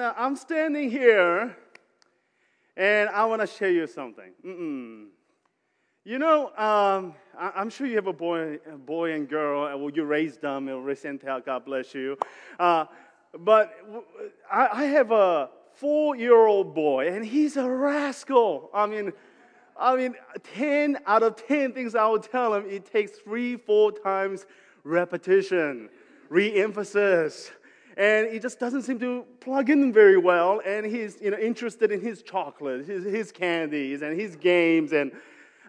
I, I'm standing here and I want to share you something. Mm-mm. You know, um, I, am sure you have a boy, a boy and girl, and well, you raised them, and out, God bless you. Uh, but I, I have a four-year-old boy, and he's a rascal. I mean, I mean, 10 out of 10 things I would tell him, it takes three, four times repetition, re-emphasis and he just doesn't seem to plug in very well. And he's you know, interested in his chocolate, his, his candies, and his games. And,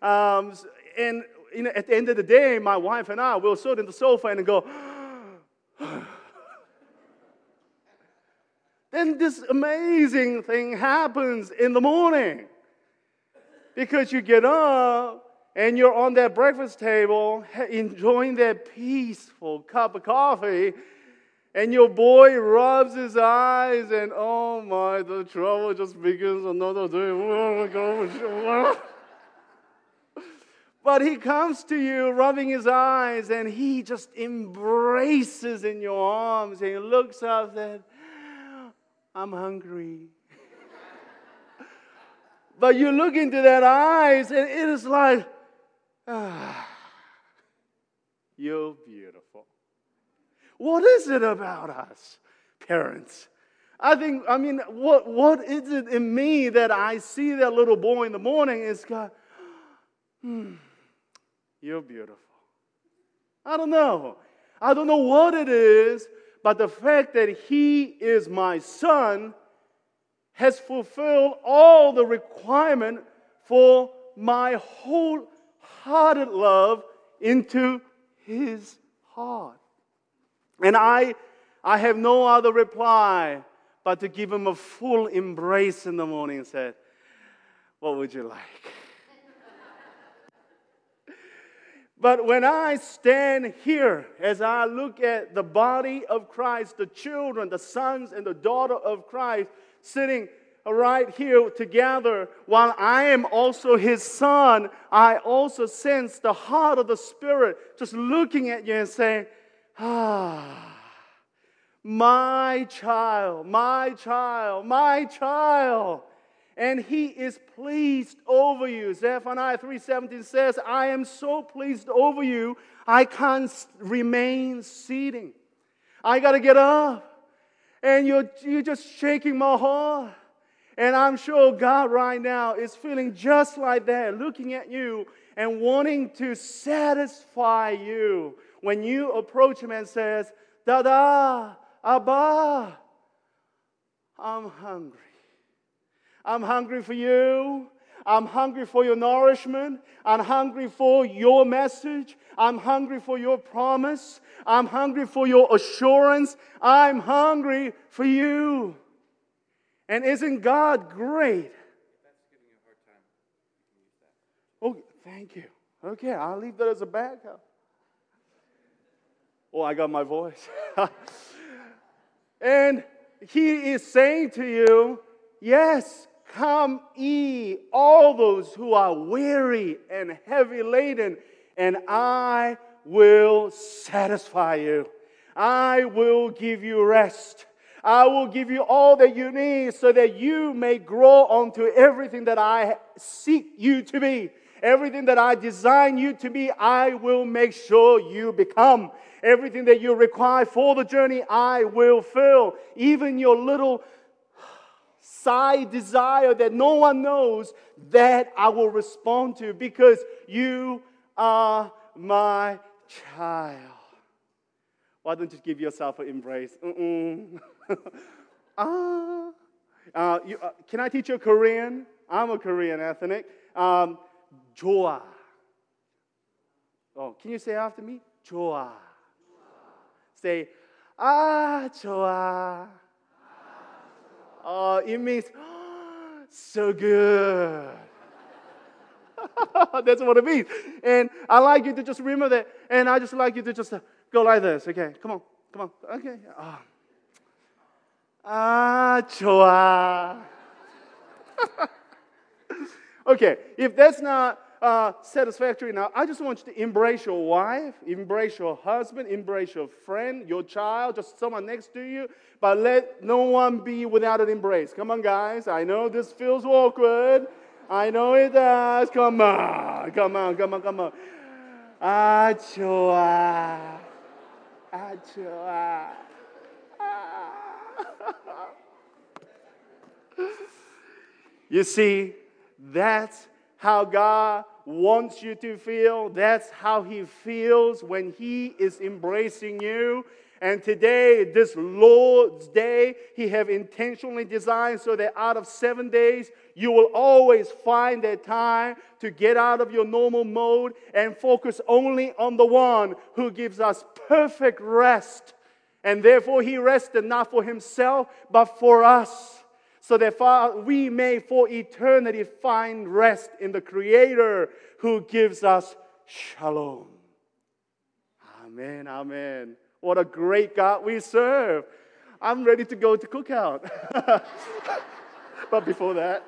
um, and you know, at the end of the day, my wife and I will sit in the sofa and go, then this amazing thing happens in the morning. Because you get up and you're on that breakfast table enjoying that peaceful cup of coffee and your boy rubs his eyes, and oh my, the trouble just begins another day. but he comes to you, rubbing his eyes, and he just embraces in your arms, and he looks up and I'm hungry. but you look into that eyes, and it is like, ah, you're beautiful. What is it about us, parents? I think, I mean, what, what is it in me that I see that little boy in the morning is God, hmm, you're beautiful. I don't know. I don't know what it is, but the fact that he is my son has fulfilled all the requirement for my wholehearted love into his heart. And I, I have no other reply but to give him a full embrace in the morning and said, What would you like? but when I stand here, as I look at the body of Christ, the children, the sons and the daughter of Christ sitting right here together, while I am also his son, I also sense the heart of the Spirit just looking at you and saying, Ah, my child, my child, my child. And he is pleased over you. Zephaniah 3:17 says, I am so pleased over you, I can't remain seating. I got to get up. And you're, you're just shaking my heart. And I'm sure God right now is feeling just like that, looking at you and wanting to satisfy you when you approach him and says, Dada, Abba, I'm hungry. I'm hungry for you. I'm hungry for your nourishment. I'm hungry for your message. I'm hungry for your promise. I'm hungry for your assurance. I'm hungry for you. And isn't God great? Oh, thank you. Okay, I'll leave that as a backup. Oh, I got my voice. and he is saying to you, Yes, come ye, all those who are weary and heavy laden, and I will satisfy you. I will give you rest. I will give you all that you need so that you may grow onto everything that I seek you to be. Everything that I design you to be, I will make sure you become. Everything that you require for the journey, I will fill. Even your little side desire that no one knows, that I will respond to because you are my child. Why don't you give yourself an embrace? ah. Uh, you, uh, can I teach you Korean? I'm a Korean ethnic. Um, 좋아. Oh, can you say after me? 좋아. Say, ah, 좋아. Oh, it means so good. That's what it means. And I like you to just remember that. And I just like you to just uh, go like this. Okay, come on, come on. Okay. Ah, ah 좋아. Okay, if that's not uh, satisfactory now. I just want you to embrace your wife, embrace your husband, embrace your friend, your child, just someone next to you, but let no one be without an embrace. Come on, guys. I know this feels awkward. I know it does. Come on, come on, come on, come on. Ah, 좋아. 아, 좋아. You see, that's how God wants you to feel. That's how He feels when He is embracing you. And today, this Lord's Day, He have intentionally designed so that out of seven days, you will always find that time to get out of your normal mode and focus only on the one who gives us perfect rest. And therefore, He rested not for Himself, but for us so that we may for eternity find rest in the Creator who gives us shalom. Amen, amen. What a great God we serve. I'm ready to go to cookout. but before that,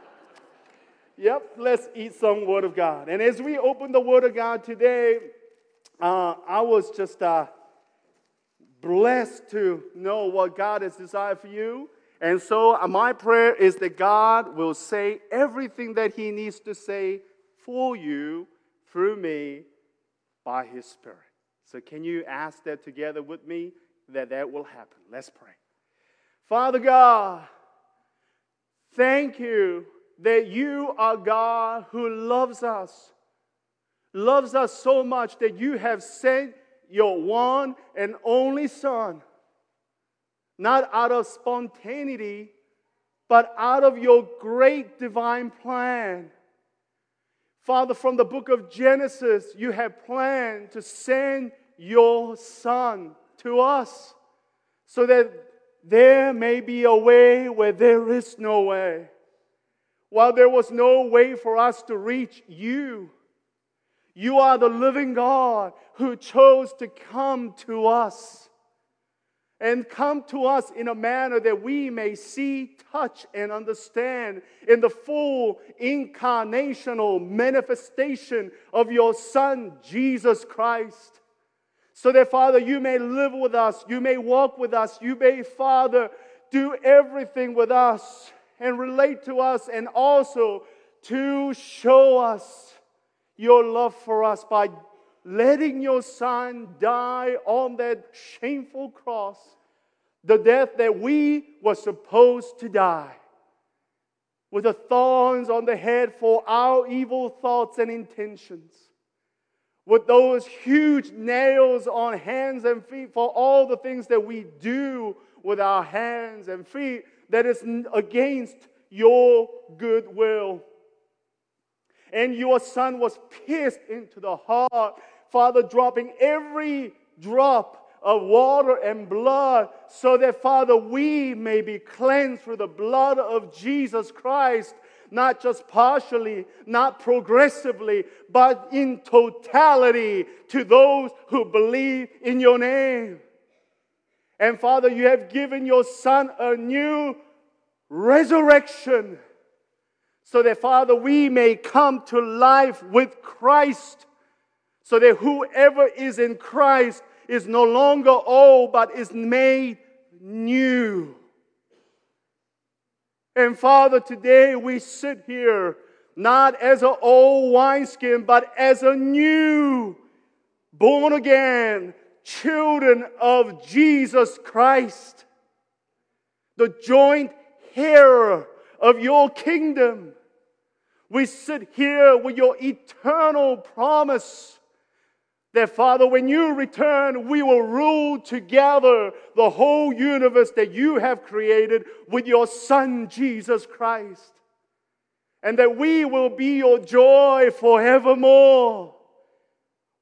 yep, let's eat some Word of God. And as we open the Word of God today, uh, I was just uh, blessed to know what God has desired for you. And so, uh, my prayer is that God will say everything that He needs to say for you through me by His Spirit. So, can you ask that together with me that that will happen? Let's pray. Father God, thank you that you are God who loves us, loves us so much that you have sent your one and only Son not out of spontaneity, but out of your great divine plan. Father, from the book of Genesis, you have planned to send your Son to us so that there may be a way where there is no way. While there was no way for us to reach you, you are the living God who chose to come to us and come to us in a manner that we may see, touch, and understand in the full incarnational manifestation of your Son, Jesus Christ. So that, Father, you may live with us, you may walk with us, you may, Father, do everything with us and relate to us, and also to show us your love for us by letting your son die on that shameful cross, the death that we were supposed to die, with the thorns on the head for our evil thoughts and intentions, with those huge nails on hands and feet for all the things that we do with our hands and feet that is against your good will. And your son was pierced into the heart Father, dropping every drop of water and blood so that, Father, we may be cleansed through the blood of Jesus Christ, not just partially, not progressively, but in totality to those who believe in your name. And Father, you have given your Son a new resurrection so that, Father, we may come to life with Christ so that whoever is in Christ is no longer old, but is made new. And Father, today we sit here not as an old wineskin, but as a new, born again children of Jesus Christ, the joint heir of your kingdom. We sit here with your eternal promise that, Father, when you return, we will rule together the whole universe that you have created with your Son, Jesus Christ. And that we will be your joy forevermore.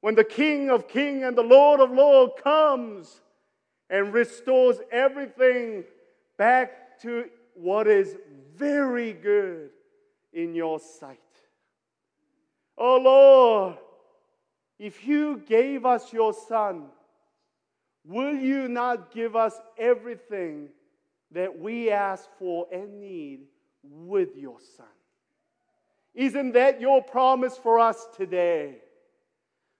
When the King of Kings and the Lord of Lords comes and restores everything back to what is very good in your sight. Oh Lord, if you gave us your son, will you not give us everything that we ask for and need with your son? Isn't that your promise for us today?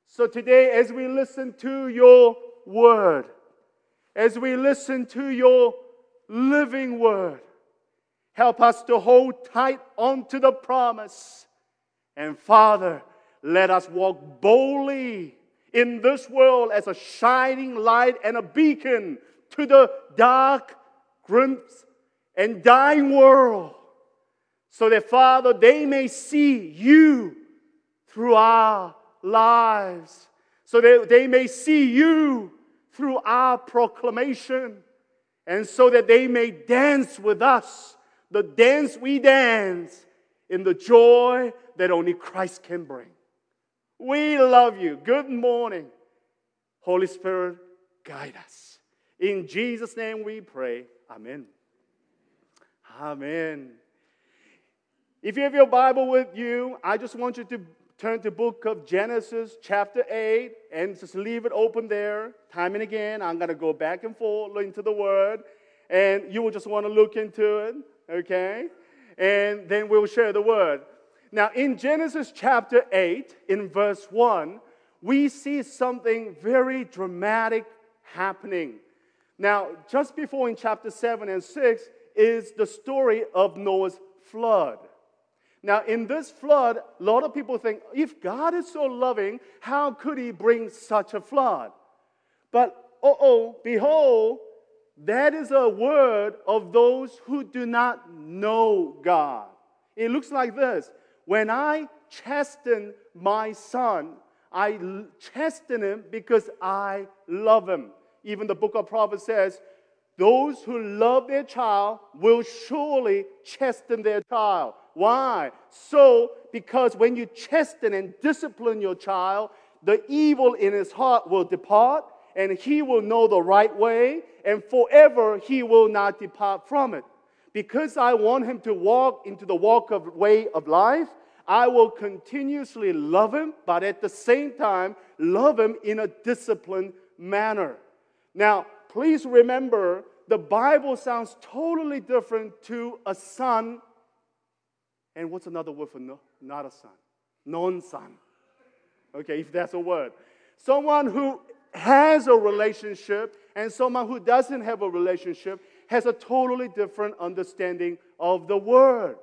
So, today, as we listen to your word, as we listen to your living word, help us to hold tight onto the promise. And, Father, let us walk boldly in this world as a shining light and a beacon to the dark, grim, and dying world. So that, Father, they may see you through our lives. So that they may see you through our proclamation. And so that they may dance with us, the dance we dance in the joy that only Christ can bring. We love you. Good morning. Holy Spirit, guide us. In Jesus' name we pray. Amen. Amen. If you have your Bible with you, I just want you to turn to book of Genesis chapter 8 and just leave it open there. Time and again, I'm going to go back and forth into the word and you will just want to look into it, okay? And then we'll share the word. Now, in Genesis chapter 8, in verse 1, we see something very dramatic happening. Now, just before in chapter 7 and 6 is the story of Noah's flood. Now, in this flood, a lot of people think if God is so loving, how could he bring such a flood? But, oh, oh, behold, that is a word of those who do not know God. It looks like this when I chasten my son, I chasten him because I love him. Even the book of Proverbs says, those who love their child will surely chasten their child. Why? So, because when you chasten and discipline your child, the evil in his heart will depart, and he will know the right way, and forever he will not depart from it because I want him to walk into the walk of way of life, I will continuously love him, but at the same time, love him in a disciplined manner. Now, please remember the Bible sounds totally different to a son. And what's another word for no, not a son? Non son. Okay, if that's a word. Someone who has a relationship and someone who doesn't have a relationship has a totally different understanding of the word.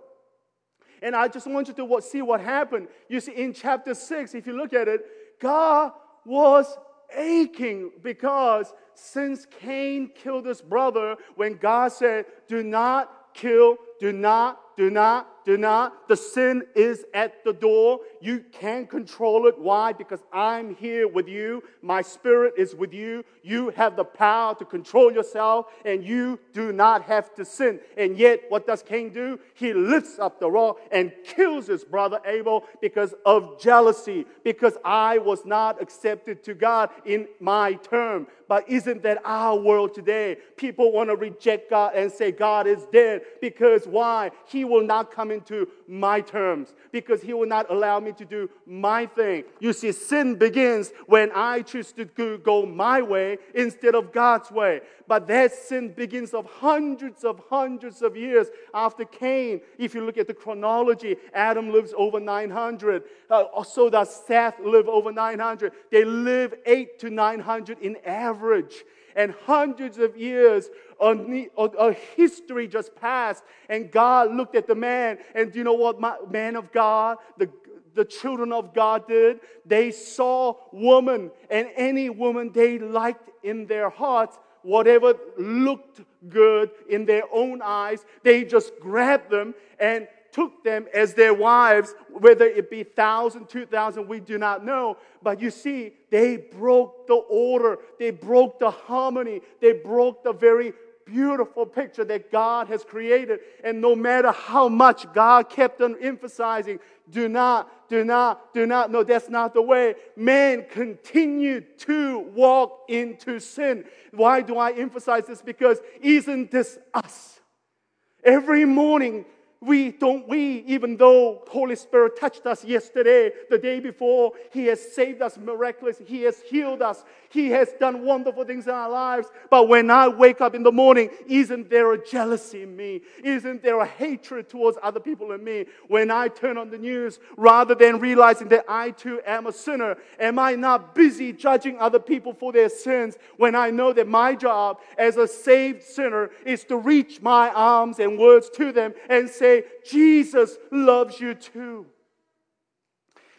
And I just want you to see what happened. You see, in chapter 6, if you look at it, God was aching because since Cain killed his brother, when God said, Do not kill, do not do not, do not. The sin is at the door. You can't control it. Why? Because I'm here with you. My spirit is with you. You have the power to control yourself, and you do not have to sin. And yet, what does Cain do? He lifts up the rod and kills his brother Abel because of jealousy, because I was not accepted to God in my term. But isn't that our world today? People want to reject God and say God is dead because why? He will not come into my terms because He will not allow me to do my thing. You see, sin begins when I choose to go my way instead of God's way. But that sin begins of hundreds of hundreds of years after Cain. If you look at the chronology, Adam lives over 900. Uh, so does Seth live over 900. They live 8 to 900 in average and hundreds of years a history just passed, and God looked at the man, and do you know what my, man of God, the, the children of God did? They saw woman, and any woman they liked in their hearts, whatever looked good in their own eyes, they just grabbed them and took them as their wives, whether it be thousand, two thousand, we do not know. But you see, they broke the order, they broke the harmony, they broke the very beautiful picture that God has created. And no matter how much God kept on emphasizing, do not, do not, do not. No, that's not the way. Man continued to walk into sin. Why do I emphasize this? Because isn't this us? Every morning, we don't we even though holy spirit touched us yesterday the day before he has saved us miraculously he has healed us He has done wonderful things in our lives. But when I wake up in the morning, isn't there a jealousy in me? Isn't there a hatred towards other people in me? When I turn on the news, rather than realizing that I too am a sinner, am I not busy judging other people for their sins when I know that my job as a saved sinner is to reach my arms and words to them and say, Jesus loves you too?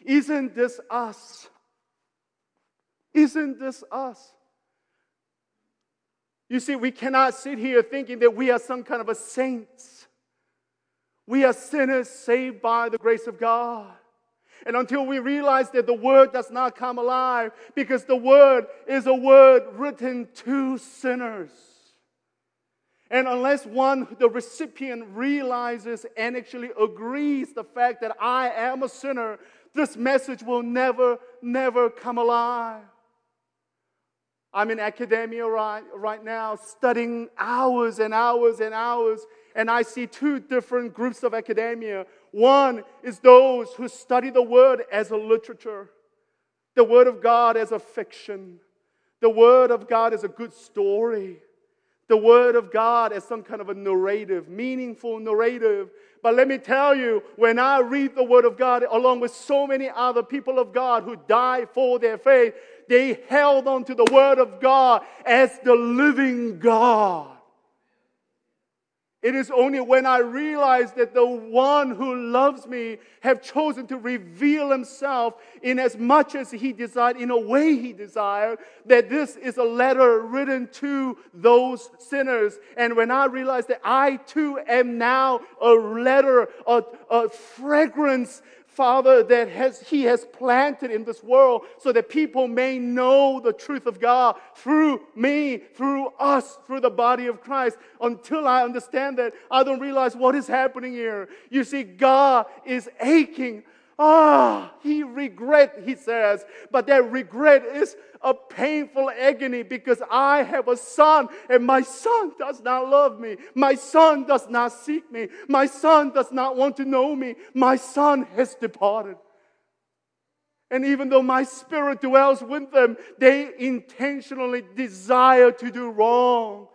Isn't this us? Isn't this us? You see, we cannot sit here thinking that we are some kind of a saints. We are sinners saved by the grace of God. And until we realize that the word does not come alive, because the word is a word written to sinners. And unless one, the recipient, realizes and actually agrees the fact that I am a sinner, this message will never, never come alive. I'm in academia right, right now, studying hours and hours and hours, and I see two different groups of academia. One is those who study the Word as a literature, the Word of God as a fiction, the Word of God as a good story, the Word of God as some kind of a narrative, meaningful narrative but let me tell you, when I read the Word of God along with so many other people of God who died for their faith, they held on to the Word of God as the living God. It is only when I realize that the one who loves me have chosen to reveal himself in as much as he desired, in a way he desired, that this is a letter written to those sinners. And when I realize that I too am now a letter, a, a fragrance Father, that has, He has planted in this world so that people may know the truth of God through me, through us, through the body of Christ. Until I understand that, I don't realize what is happening here. You see, God is aching Ah, he regret, he says, but that regret is a painful agony because I have a son and my son does not love me. My son does not seek me. My son does not want to know me. My son has departed. And even though my spirit dwells with them, they intentionally desire to do wrong.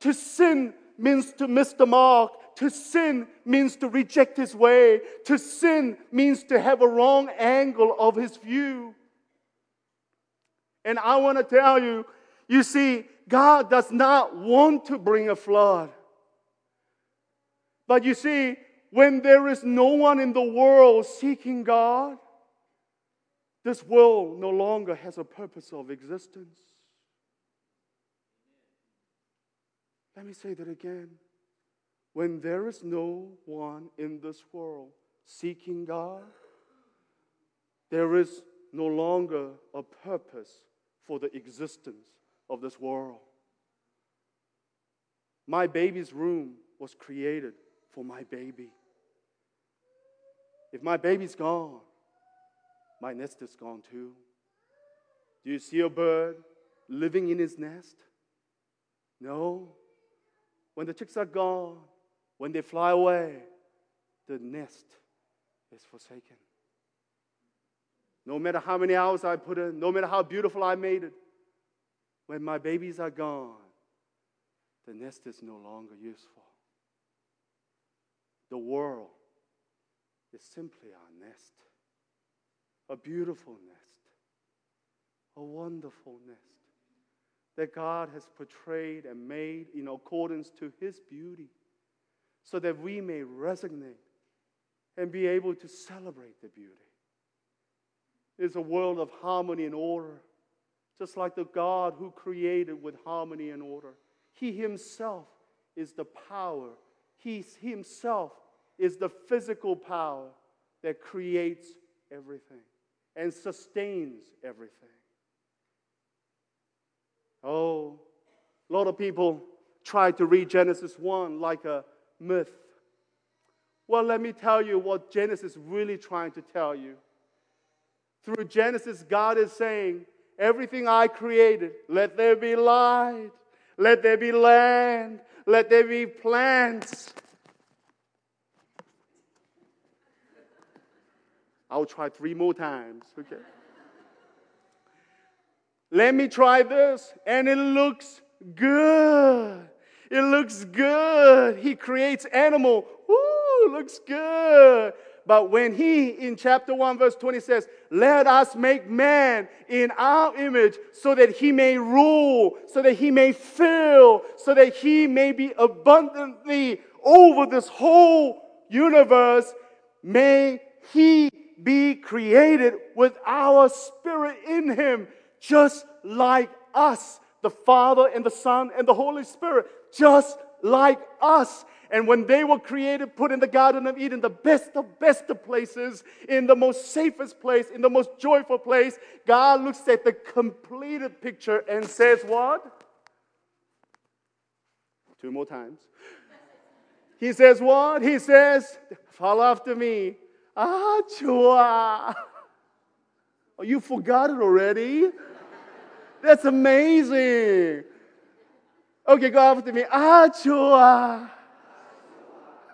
To sin means to miss the mark. To sin means to reject his way. To sin means to have a wrong angle of his view. And I want to tell you, you see, God does not want to bring a flood. But you see, when there is no one in the world seeking God, this world no longer has a purpose of existence. Let me say that again when there is no one in this world seeking God, there is no longer a purpose for the existence of this world. My baby's room was created for my baby. If my baby's gone, my nest is gone too. Do you see a bird living in his nest? No. When the chicks are gone, when they fly away, the nest is forsaken. No matter how many hours I put in, no matter how beautiful I made it, when my babies are gone, the nest is no longer useful. The world is simply our nest, a beautiful nest, a wonderful nest that God has portrayed and made in accordance to His beauty so that we may resonate and be able to celebrate the beauty. It's a world of harmony and order, just like the God who created with harmony and order. He Himself is the power, He Himself is the physical power that creates everything and sustains everything. Oh, a lot of people try to read Genesis 1 like a myth. Well, let me tell you what Genesis is really trying to tell you. Through Genesis, God is saying, Everything I created, let there be light, let there be land, let there be plants. I'll try three more times, okay? Let me try this. And it looks good. It looks good. He creates animal. Ooh, looks good. But when he, in chapter 1, verse 20 says, Let us make man in our image so that he may rule, so that he may fill, so that he may be abundantly over this whole universe, may he be created with our spirit in him, just like us, the Father and the Son and the Holy Spirit, just like us. And when they were created, put in the Garden of Eden, the best of best of places, in the most safest place, in the most joyful place, God looks at the completed picture and says, What? Two more times. He says, What? He says, Follow after me. Ah, chua. Oh, you forgot it already? That's amazing. Okay, go after me. Ah, chua.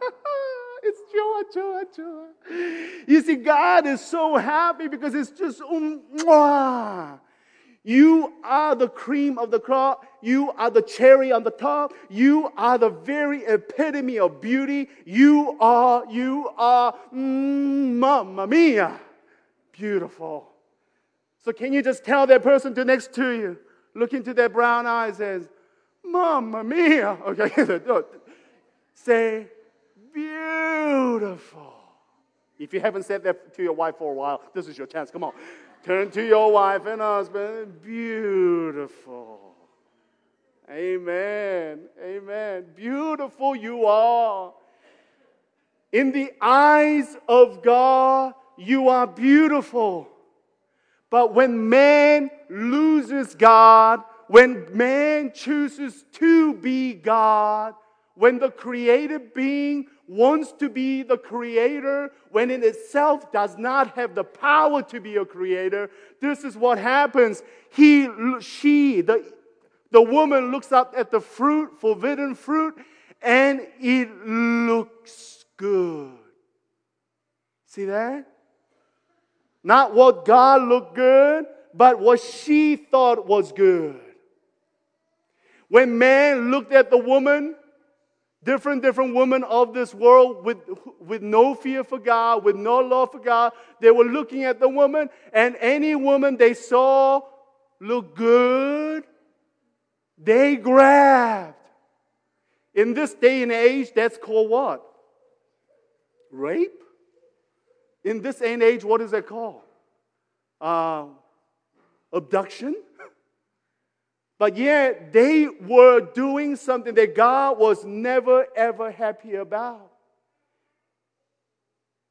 it's joy, joy, joy. You see, God is so happy because it's just um. You are the cream of the crop. You are the cherry on the top. You are the very epitome of beauty. You are, you are, mm, mamma mia, beautiful. So can you just tell that person to next to you, look into their brown eyes and, mamma mia. Okay, say, beautiful. If you haven't said that to your wife for a while, this is your chance. Come on. Turn to your wife and husband. Beautiful. Amen. Amen. Beautiful you are. In the eyes of God, you are beautiful. But when man loses God, when man chooses to be God, when the created being wants to be the creator, when in itself does not have the power to be a creator, this is what happens. He, she, the, the woman looks up at the fruit, forbidden fruit, and it looks good. See that? Not what God looked good, but what she thought was good. When man looked at the woman, different, different women of this world with, with no fear for God, with no love for God, they were looking at the woman, and any woman they saw look good, they grabbed. In this day and age, that's called what? Rape? In this day and age, what is it called? Uh, abduction? But yet they were doing something that God was never ever happy about.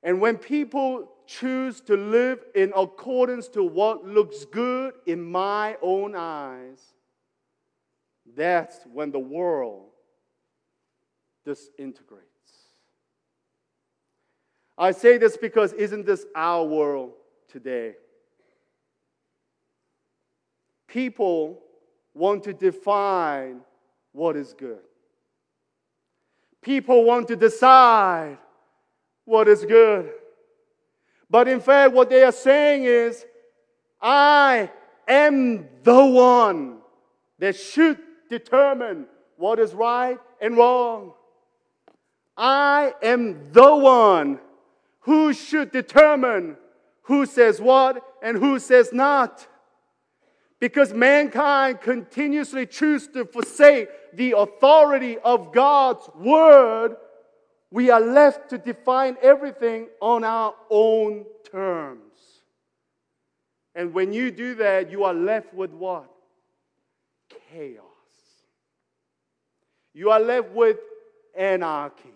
And when people choose to live in accordance to what looks good in my own eyes, that's when the world disintegrates. I say this because isn't this our world today? People want to define what is good. People want to decide what is good. But in fact, what they are saying is, I am the one that should determine what is right and wrong. I am the one who should determine who says what and who says not. Because mankind continuously chooses to forsake the authority of God's word, we are left to define everything on our own terms. And when you do that, you are left with what? Chaos. You are left with anarchy.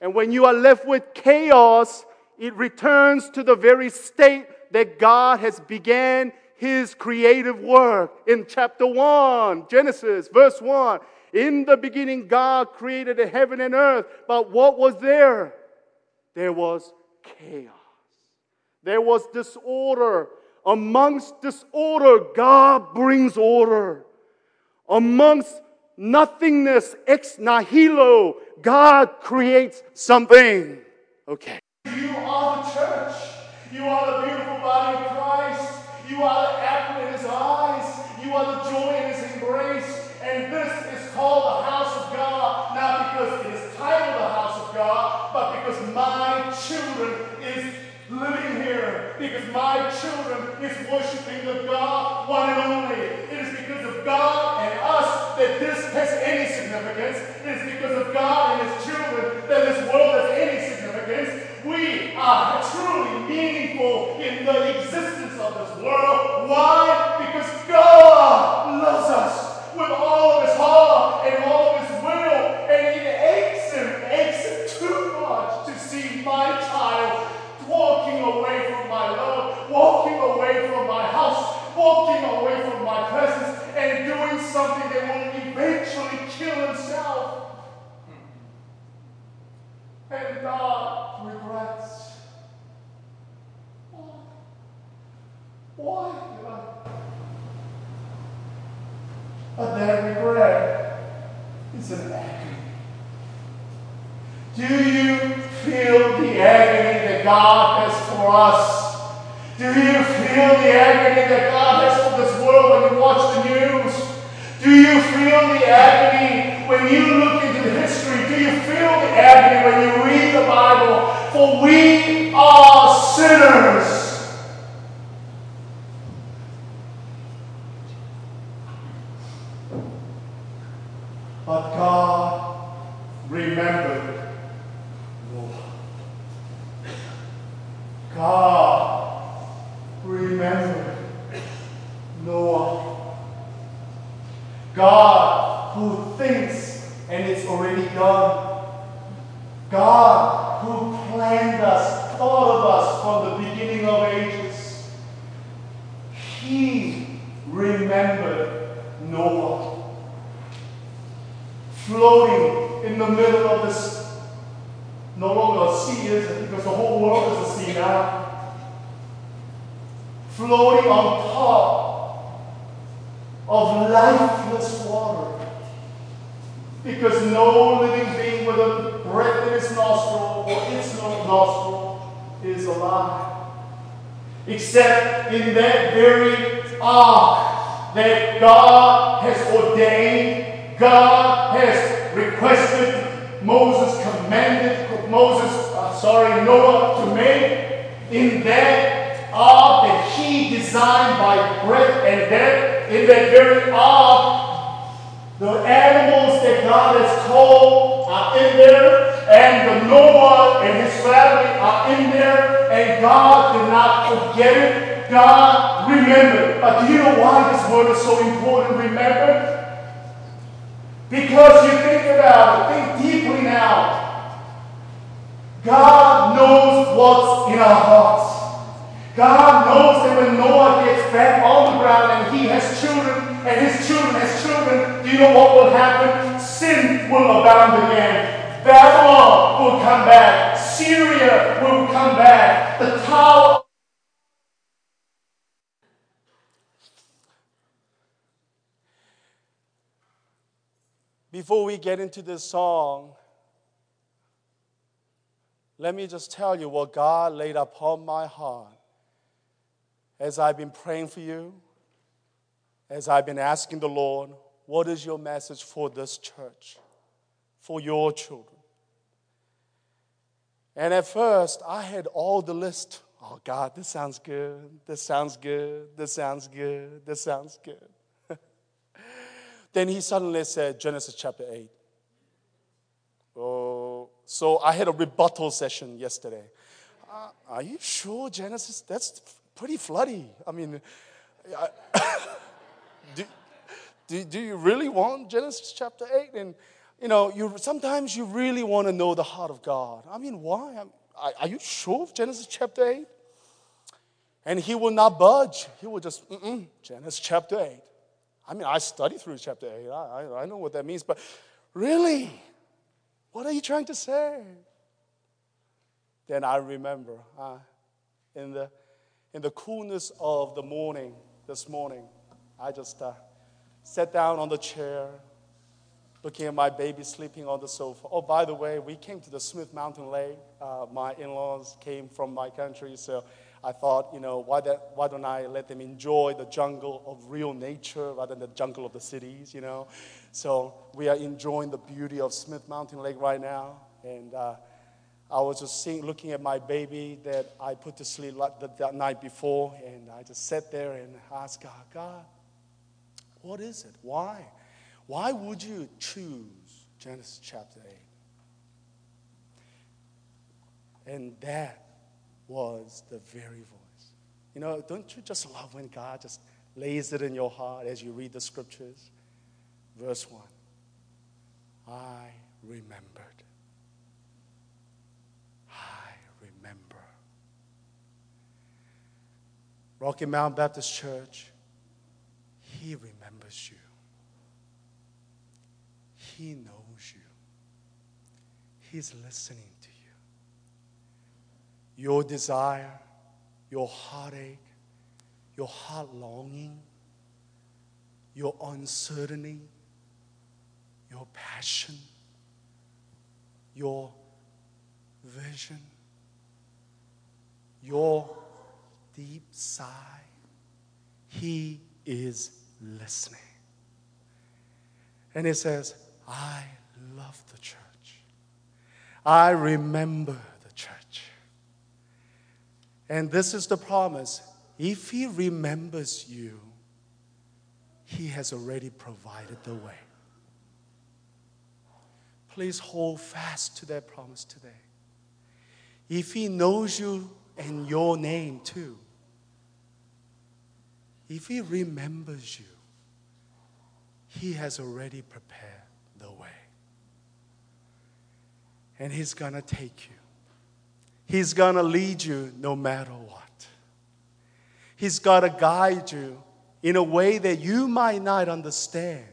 And when you are left with chaos, it returns to the very state that God has began his creative work in chapter 1, Genesis, verse 1. In the beginning, God created the heaven and earth. But what was there? There was chaos. There was disorder. Amongst disorder, God brings order. Amongst nothingness, ex nihilo, God creates something. Okay. You are the church. You are the beautiful body of Christ. You are the apple in his eyes. You are the joy in his embrace. And this is called the house of God, not because it is titled the house of God, but because my children is living here because my children is worshiping the God one and only. It is because of God that this has any significance. It is because of God and His children that this world has any significance. We are truly meaningful in the existence of this world. Why? Because God loves us with all of His heart and all of His will, and it aches Him, aches Him too much to see my child walking away from my love, walking away from my house, walking away from my presence, and doing something that will eventually kill himself. And God regrets. Why? Why did I? But that regret is an agony. Do you feel the agony that God has for us? Do you feel the agony that God has for this world when you watch the news? Do you feel the agony when you look into the history? Do you feel the agony when you read the Bible? For we are sinners. But God remembered Noah. God remembered Noah. God who thinks and it's already done. God who planned us, thought of us from the beginning of ages. He remembered Noah floating in the middle of this, no longer a sea, is it? Because the whole world is a sea now. Floating on top of lifeless water. Because no living being with a breath in its nostril or its nostril is alive. Except in that very ark that God has ordained God has requested, Moses commanded, Moses, uh, sorry, Noah to make in that ark that he designed by breath and death, in that very ark, the animals that God has called are in there, and the Noah and his family are in there, and God did not forget it. God remembered. But do you know why this word is so important? Remember? Because you think about it, think deeply now. God knows what's in our hearts. God knows that when Noah gets back on the ground and he has children and his children has children, do you know what will happen? Sin will abound again. Babylon will come back. Syria will come back. The tower Before we get into this song, let me just tell you what God laid upon my heart as I've been praying for you, as I've been asking the Lord, what is your message for this church, for your children? And at first, I had all the list. Oh, God, this sounds good. This sounds good. This sounds good. This sounds good. Then he suddenly said, Genesis chapter 8. Oh, so I had a rebuttal session yesterday. Uh, are you sure Genesis? That's pretty floody. I mean, I, do, do, do you really want Genesis chapter 8? And, you know, you, sometimes you really want to know the heart of God. I mean, why? Are, are you sure of Genesis chapter 8? And he will not budge. He will just, Genesis chapter 8. I mean, I studied through chapter 8. I, I, I know what that means, but really, what are you trying to say? Then I remember uh, in, the, in the coolness of the morning, this morning, I just uh, sat down on the chair, looking at my baby sleeping on the sofa. Oh, by the way, we came to the Smith Mountain Lake. Uh, my in laws came from my country, so I thought, you know, why, that, why don't I let them enjoy the jungle of real nature rather than the jungle of the cities, you know? So we are enjoying the beauty of Smith Mountain Lake right now. And uh, I was just seeing, looking at my baby that I put to sleep that, that night before, and I just sat there and asked God, God, what is it? Why? Why would you choose Genesis chapter 8? And that was the very voice. You know, don't you just love when God just lays it in your heart as you read the scriptures? Verse 1 I remembered. I remember. Rocky Mountain Baptist Church, He remembers you. He knows you. He's listening to you. Your desire, your heartache, your heart longing, your uncertainty, your passion, your vision, your deep sigh. He is listening. And he says, I love the church. I remember the church. And this is the promise. If he remembers you, he has already provided the way. Please hold fast to that promise today. If He knows you and your name too, if He remembers you, He has already prepared the way. And He's going to take you, He's going to lead you no matter what. He's got to guide you in a way that you might not understand,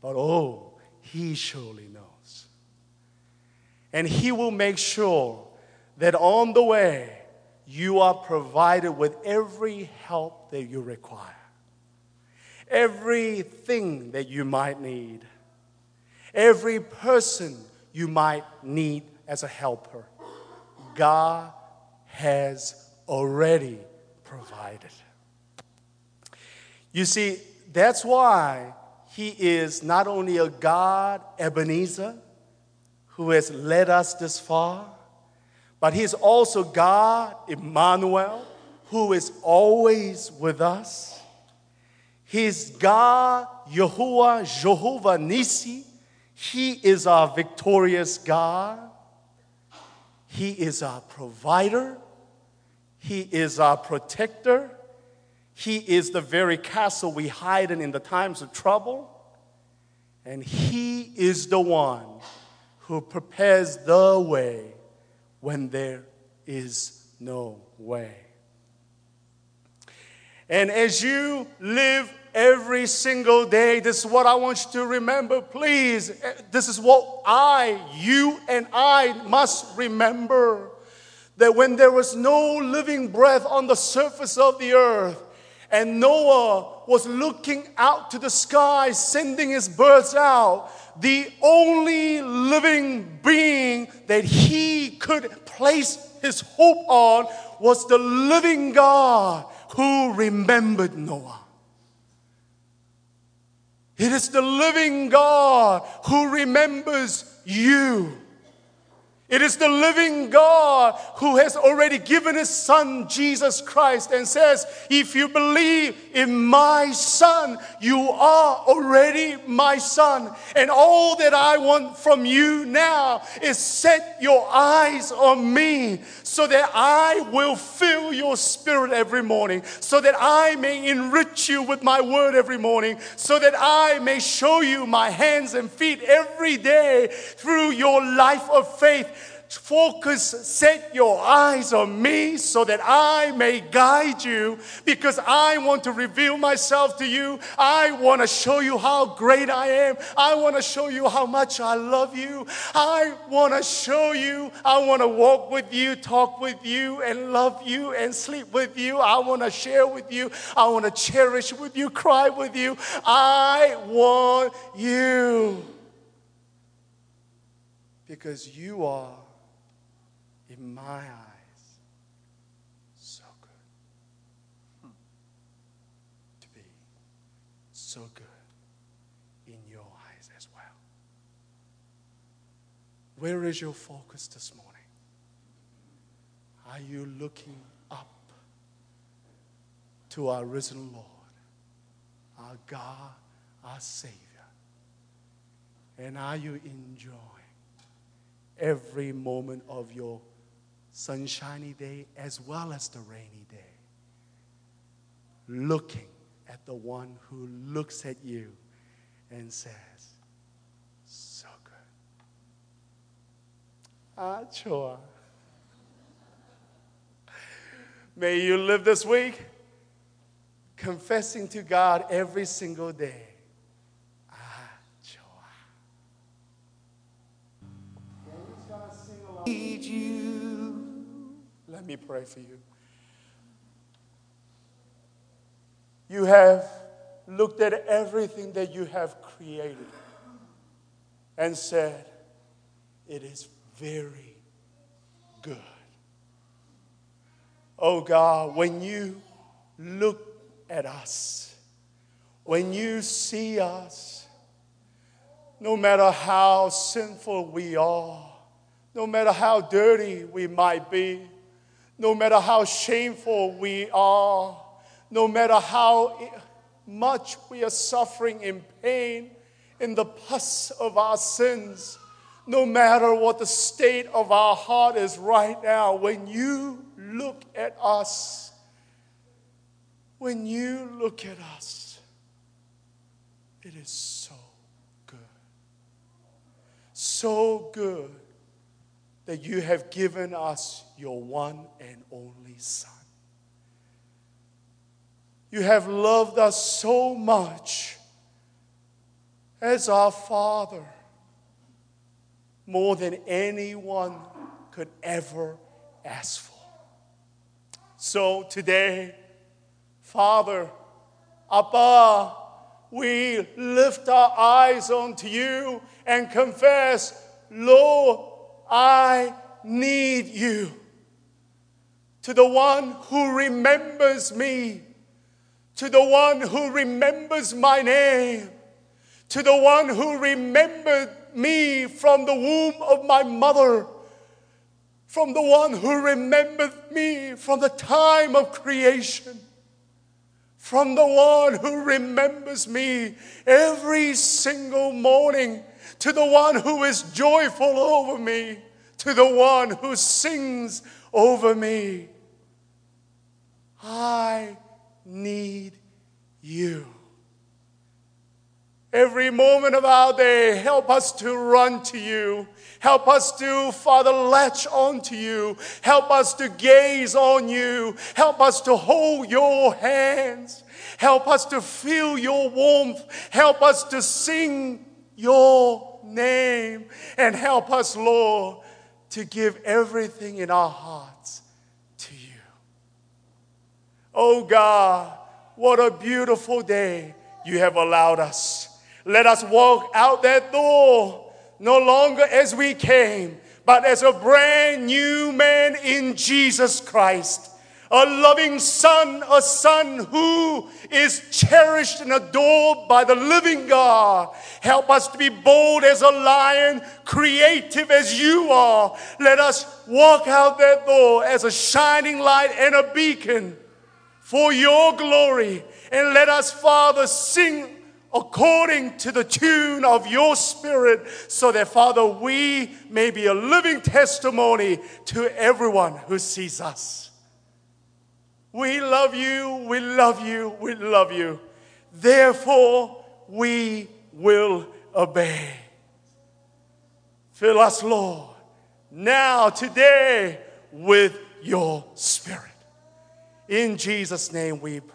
but oh, He surely knows. And He will make sure that on the way, you are provided with every help that you require, everything that you might need, every person you might need as a helper. God has already provided. You see, that's why He is not only a God, Ebenezer, who has led us this far, but He's also God, Emmanuel, who is always with us. He's God, Yahuwah, Jehovah Nisi. He is our victorious God. He is our provider. He is our protector. He is the very castle we hide in in the times of trouble. And He is the one who prepares the way when there is no way. And as you live every single day, this is what I want you to remember, please. Eh, this is what I, you, and I must remember that when there was no living breath on the surface of the earth, and Noah was looking out to the sky, sending his birds out, the only living being that he could place his hope on was the living God who remembered Noah. It is the living God who remembers you. It is the living God who has already given his son Jesus Christ and says, If you believe in my son, you are already my son. And all that I want from you now is set your eyes on me so that I will fill your spirit every morning, so that I may enrich you with my word every morning, so that I may show you my hands and feet every day through your life of faith Focus, set your eyes on me so that I may guide you because I want to reveal myself to you. I want to show you how great I am. I want to show you how much I love you. I want to show you. I want to walk with you, talk with you, and love you and sleep with you. I want to share with you. I want to cherish with you, cry with you. I want you because you are in my eyes, so good. To be so good in your eyes as well. Where is your focus this morning? Are you looking up to our risen Lord, our God, our Savior? And are you enjoying every moment of your sunshiny day as well as the rainy day? Looking at the one who looks at you and says, So good. Ah, sure. May you live this week confessing to God every single day. Ah, joy. Need you. Let me pray for you. You have looked at everything that you have created and said, It is very good. Oh God, when you look at us, when you see us, no matter how sinful we are, no matter how dirty we might be, no matter how shameful we are, no matter how much we are suffering in pain in the pus of our sins, no matter what the state of our heart is right now, when you look at us, when you look at us, it is so good. So good that you have given us your one and only Son. You have loved us so much as our Father more than anyone could ever ask for. So today, Father, Abba, we lift our eyes unto you and confess, Lord, I need you. To the one who remembers me, to the one who remembers my name, to the one who remembered me from the womb of my mother, from the one who remembered me from the time of creation, from the one who remembers me every single morning, to the one who is joyful over me, to the one who sings over me. I need you. Every moment of our day, help us to run to you. Help us to, Father, latch on to you. Help us to gaze on you. Help us to hold your hands. Help us to feel your warmth. Help us to sing your name. And help us, Lord, to give everything in our hearts to you. Oh God, what a beautiful day you have allowed us. Let us walk out that door no longer as we came, but as a brand new man in Jesus Christ. A loving son, a son who is cherished and adored by the living God. Help us to be bold as a lion, creative as you are. Let us walk out that door as a shining light and a beacon for your glory. And let us, Father, sing according to the tune of your spirit, so that, Father, we may be a living testimony to everyone who sees us. We love you, we love you, we love you. Therefore, we will obey. Fill us, Lord, now, today, with your spirit. In Jesus' name we pray.